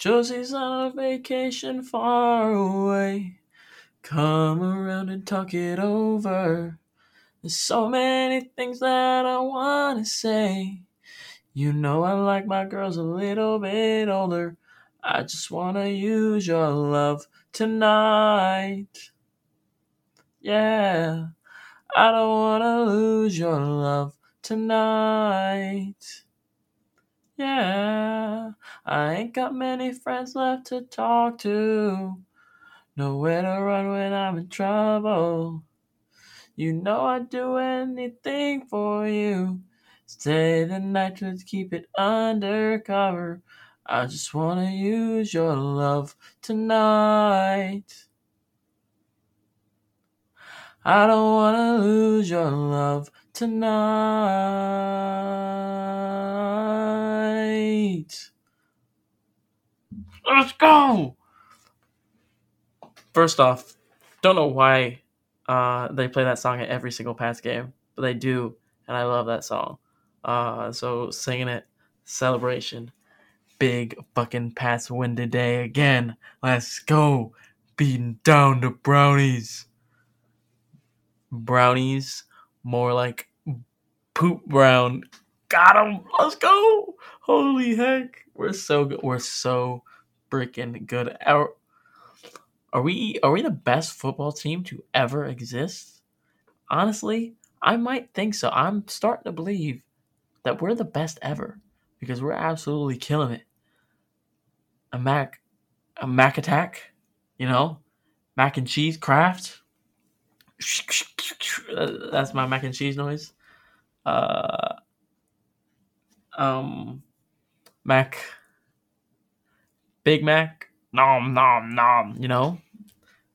Josie's on a vacation far away. Come around and talk it over. There's so many things that I wanna say. You know I like my girls a little bit older. I just wanna use your love tonight. Yeah, I don't wanna lose your love tonight. Yeah, I ain't got many friends left to talk to. Nowhere to run when I'm in trouble. You know I'd do anything for you. Stay the night to keep it undercover. I just wanna use your love tonight. I don't wanna lose your love tonight. Let's go! First off, don't know why uh, they play that song at every single Pats game, but they do, and I love that song. Uh, so singing it, celebration, big fucking Pats win today again. Let's go, beating down the Brownies. Brownies, more like poop brown. Got him. Let's go. Holy heck, we're so good. We're so freaking good. Our are we are we the best football team to ever exist? Honestly, I might think so. I'm starting to believe that we're the best ever because we're absolutely killing it. A mac a mac attack, you know? Mac and cheese Kraft. That's my mac and cheese noise. Uh um Mac. Big Mac? Nom nom nom. You know,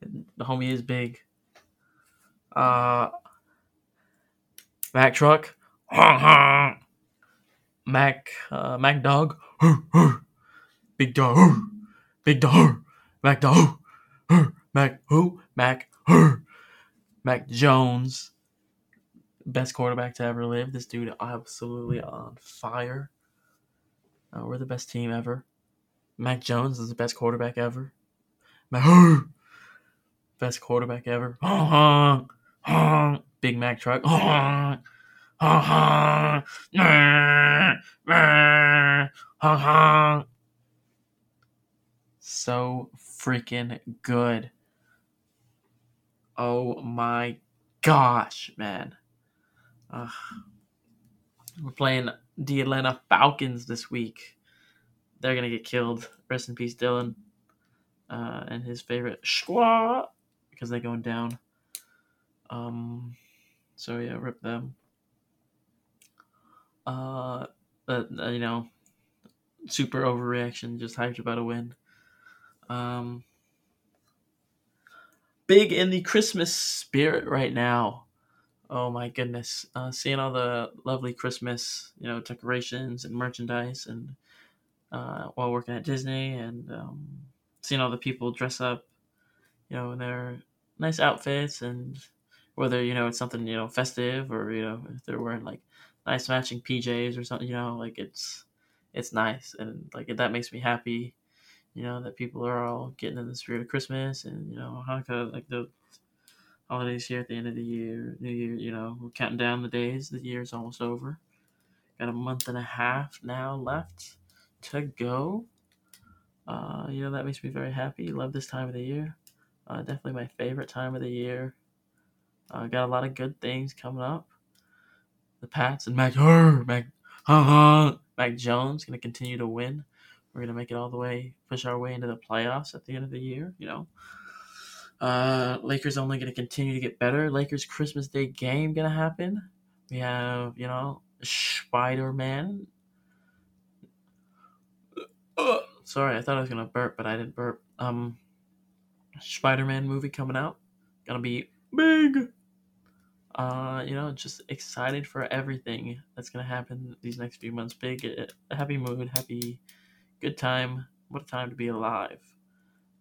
the homie is big. Uh, Mac truck. Mac uh, Mac dog, big dog, big dog, Mac dog, Mac who? Mac Mac Jones, best quarterback to ever live. This dude absolutely on fire. Uh, we're the best team ever. Mac Jones is the best quarterback ever. Best quarterback ever. Big Mac truck. So freaking good. Oh my gosh, man. Uh, we're playing the Atlanta Falcons this week they're gonna get killed. Rest in peace, Dylan, uh, and his favorite squad because they're going down. Um, so yeah, rip them. Uh, uh, you know, super overreaction, just hyped about a win. Um, big in the Christmas spirit right now. Oh my goodness, uh, seeing all the lovely Christmas, you know, decorations and merchandise and uh, while working at Disney and um, seeing all the people dress up, you know, in their nice outfits and whether you know it's something you know festive or you know if they're wearing like nice matching PJs or something, you know, like it's it's nice and like that makes me happy. You know that people are all getting in the spirit of Christmas and you know Hanukkah, like the holidays here at the end of the year, New Year. You know, we're counting down the days. The year's almost over. Got a month and a half now left to go. Uh, you know, that makes me very happy. Love this time of the year. Uh, definitely my favorite time of the year. Uh, got a lot of good things coming up. The Pats and Mac, Mac, Mac Jones going to continue to win. We're going to make it all the way, push our way into the playoffs at the end of the year, you know. Uh, Lakers only going to continue to get better. Lakers Christmas Day game going to happen. We have, you know, Spider Man uh, sorry, I thought I was gonna burp, but I didn't burp. Um, Spider-Man movie coming out, gonna be big. Uh, you know, just excited for everything that's gonna happen these next few months. Big, uh, happy mood, happy, good time. What a time to be alive.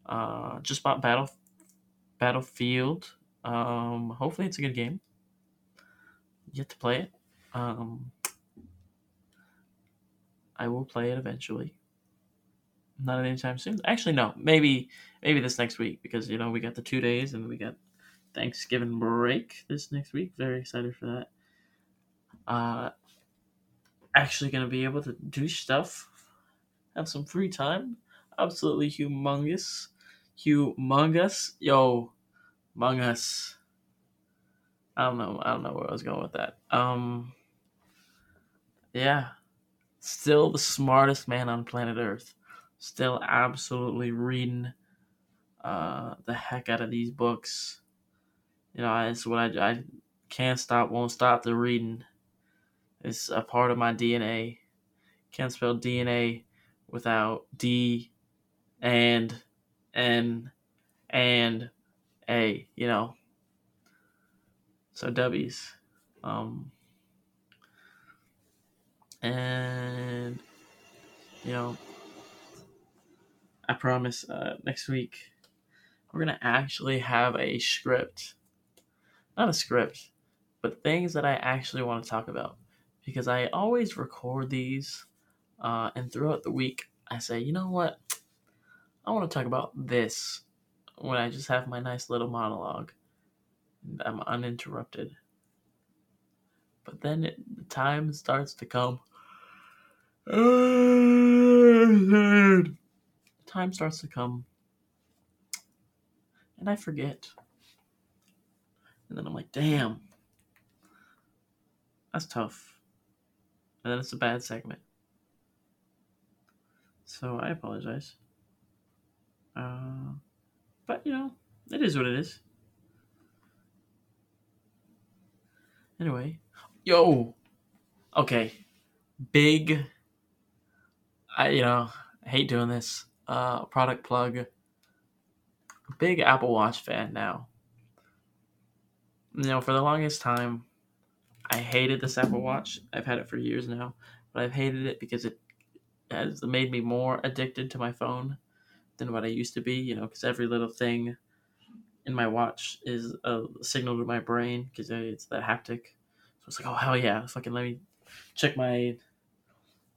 Uh, just bought Battle Battlefield. Um, hopefully it's a good game. Yet to play it. Um, I will play it eventually. not anytime soon. Actually, no. Maybe maybe this next week because you know we got the two days and we got Thanksgiving break this next week. Very excited for that. Uh, actually gonna be able to do stuff, have some free time. Absolutely humongous, humongous. Yo, among us. I don't know. I don't know where I was going with that. Um, yeah, still the smartest man on planet Earth. Still absolutely reading uh, the heck out of these books. You know, it's what I, I can't stop, won't stop the reading. It's a part of my DNA. Can't spell DNA without D and N and A, you know. So W's. Um, and you know, I promise uh, next week we're gonna actually have a script, not a script, but things that I actually want to talk about because I always record these, uh, and throughout the week I say, you know what, I want to talk about this when I just have my nice little monologue. I'm uninterrupted. But then it, the time starts to come. time starts to come. And I forget. And then I'm like, damn. That's tough. And then it's a bad segment. So I apologize. Uh, but, you know, it is what it is. Anyway, yo, okay, big. I you know I hate doing this. Uh, product plug. Big Apple Watch fan now. You know, for the longest time, I hated this Apple Watch. I've had it for years now, but I've hated it because it has made me more addicted to my phone than what I used to be. You know, because every little thing in my watch is a signal to my brain because it's that haptic. So it's like, oh hell yeah, fucking let me check my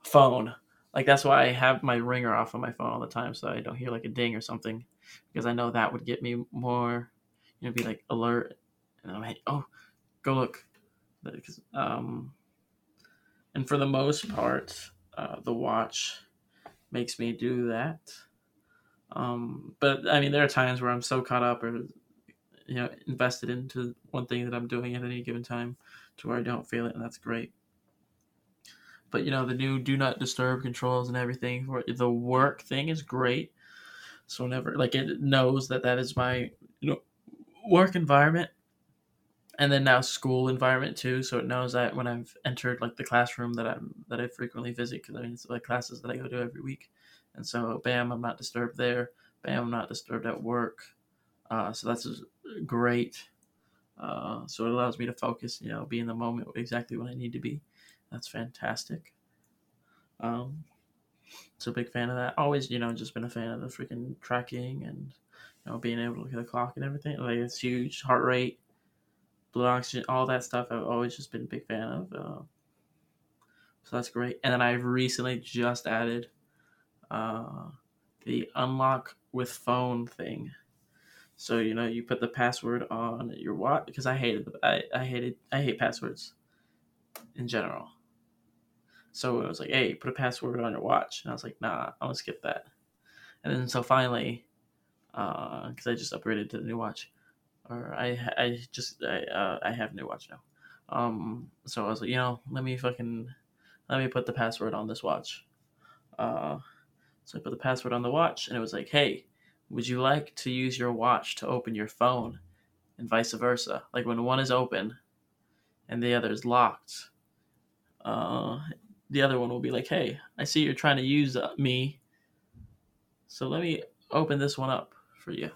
phone. Like that's why I have my ringer off on my phone all the time, so I don't hear like a ding or something, because I know that would get me more, you know, be like alert, and I'm like, oh, go look, because um, and for the most part, uh, the watch makes me do that. Um, but I mean, there are times where I'm so caught up or you know invested into one thing that I'm doing at any given time to where I don't feel it, and that's great. But you know, the new do not disturb controls and everything for the work thing is great. So whenever like it knows that that is my you know work environment, and then now school environment too. So it knows that when I've entered like the classroom that I'm that I frequently visit because I mean it's like classes that I go to every week and so, bam, I'm not disturbed there. Bam, I'm not disturbed at work. Uh, so that's great. Uh, so it allows me to focus, you know, be in the moment exactly when I need to be. That's fantastic. Um, so big fan of that. Always, you know, just been a fan of the freaking tracking and you know being able to look at the clock and everything. Like it's huge, heart rate, blood oxygen, all that stuff. I've always just been a big fan of. Uh, so that's great. And then I've recently just added uh, the unlock with phone thing. So you know you put the password on your watch because I hated I, I hated I hate passwords in general. So it was like, hey, put a password on your watch, and I was like, nah, I'm gonna skip that. And then so finally, uh, because uh, I just upgraded to the new watch, or I I just I uh, I have new watch now. Um, so I was like, you know, let me fucking let me put the password on this watch. Uh, so I put the password on the watch, and it was like, hey, would you like to use your watch to open your phone? And vice versa. Like when one is open and the other is locked, uh, the other one will be like, hey, I see you're trying to use uh, me. So let me open this one up for you.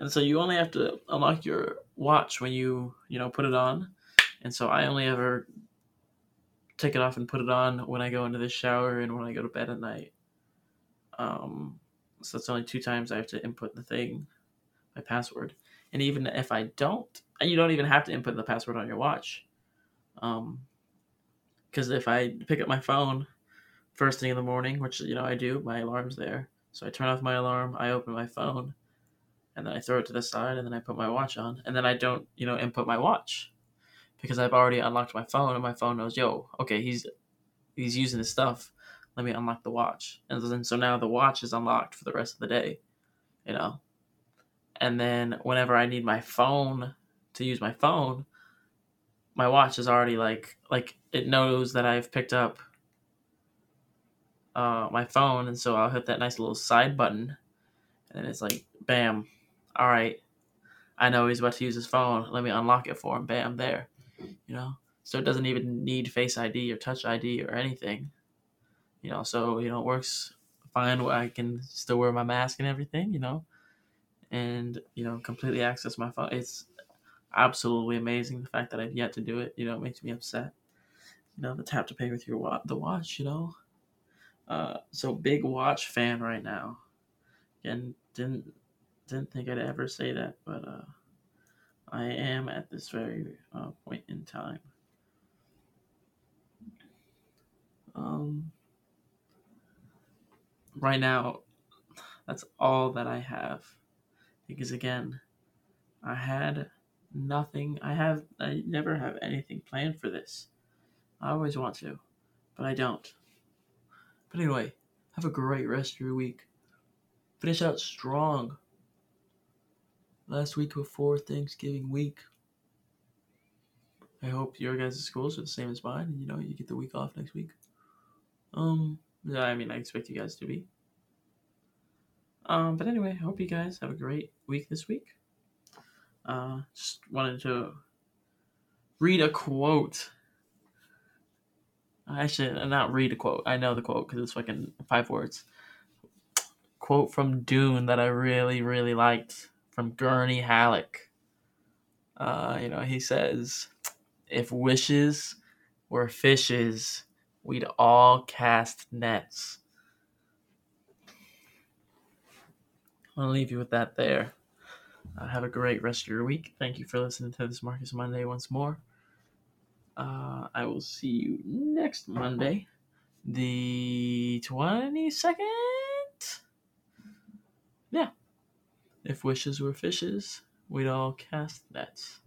And so you only have to unlock your watch when you, you know, put it on. And so I only ever take it off and put it on when I go into the shower and when I go to bed at night. Um, so that's only two times I have to input the thing, my password. And even if I don't, you don't even have to input the password on your watch. Um, because if I pick up my phone, first thing in the morning, which you know I do. My alarm's there, so I turn off my alarm. I open my phone, and then I throw it to the side, and then I put my watch on, and then I don't you know input my watch because I've already unlocked my phone, and my phone knows, yo, okay, he's he's using his stuff. Let me unlock the watch, and then so now the watch is unlocked for the rest of the day, you know. And then whenever I need my phone to use my phone, my watch is already like like it knows that I've picked up uh, my phone, and so I'll hit that nice little side button, and then it's like, bam, all right, I know he's about to use his phone. Let me unlock it for him. Bam, there, you know. So it doesn't even need Face ID or Touch ID or anything, you know. So you know it works fine. Where I can still wear my mask and everything, you know, and you know completely access my phone. It's absolutely amazing the fact that I've yet to do it. You know, it makes me upset. You know, the tap to pay with your watch, the watch. You know, uh, so big watch fan right now. Again, didn't didn't think I'd ever say that, but uh, I am at this very uh, point in time. Um, right now, that's all that I have, because again, I had nothing. I have I never have anything planned for this. I always want to, but I don't. But anyway, have a great rest of your week. Finish out strong. Last week before Thanksgiving week. I hope your guys' schools are the same as mine, and you know you get the week off next week. Um, I mean I expect you guys to be. Um, but anyway, I hope you guys have a great week this week. Uh, just wanted to read a quote. Actually, not read a quote. I know the quote because it's fucking five words. Quote from Dune that I really, really liked from Gurney Halleck. Uh, you know, he says, "If wishes were fishes, we'd all cast nets." I'm going to leave you with that there. Uh, have a great rest of your week. Thank you for listening to this Marcus Monday once more. Uh, I will see you next Monday, the 22nd. Yeah. If wishes were fishes, we'd all cast nets.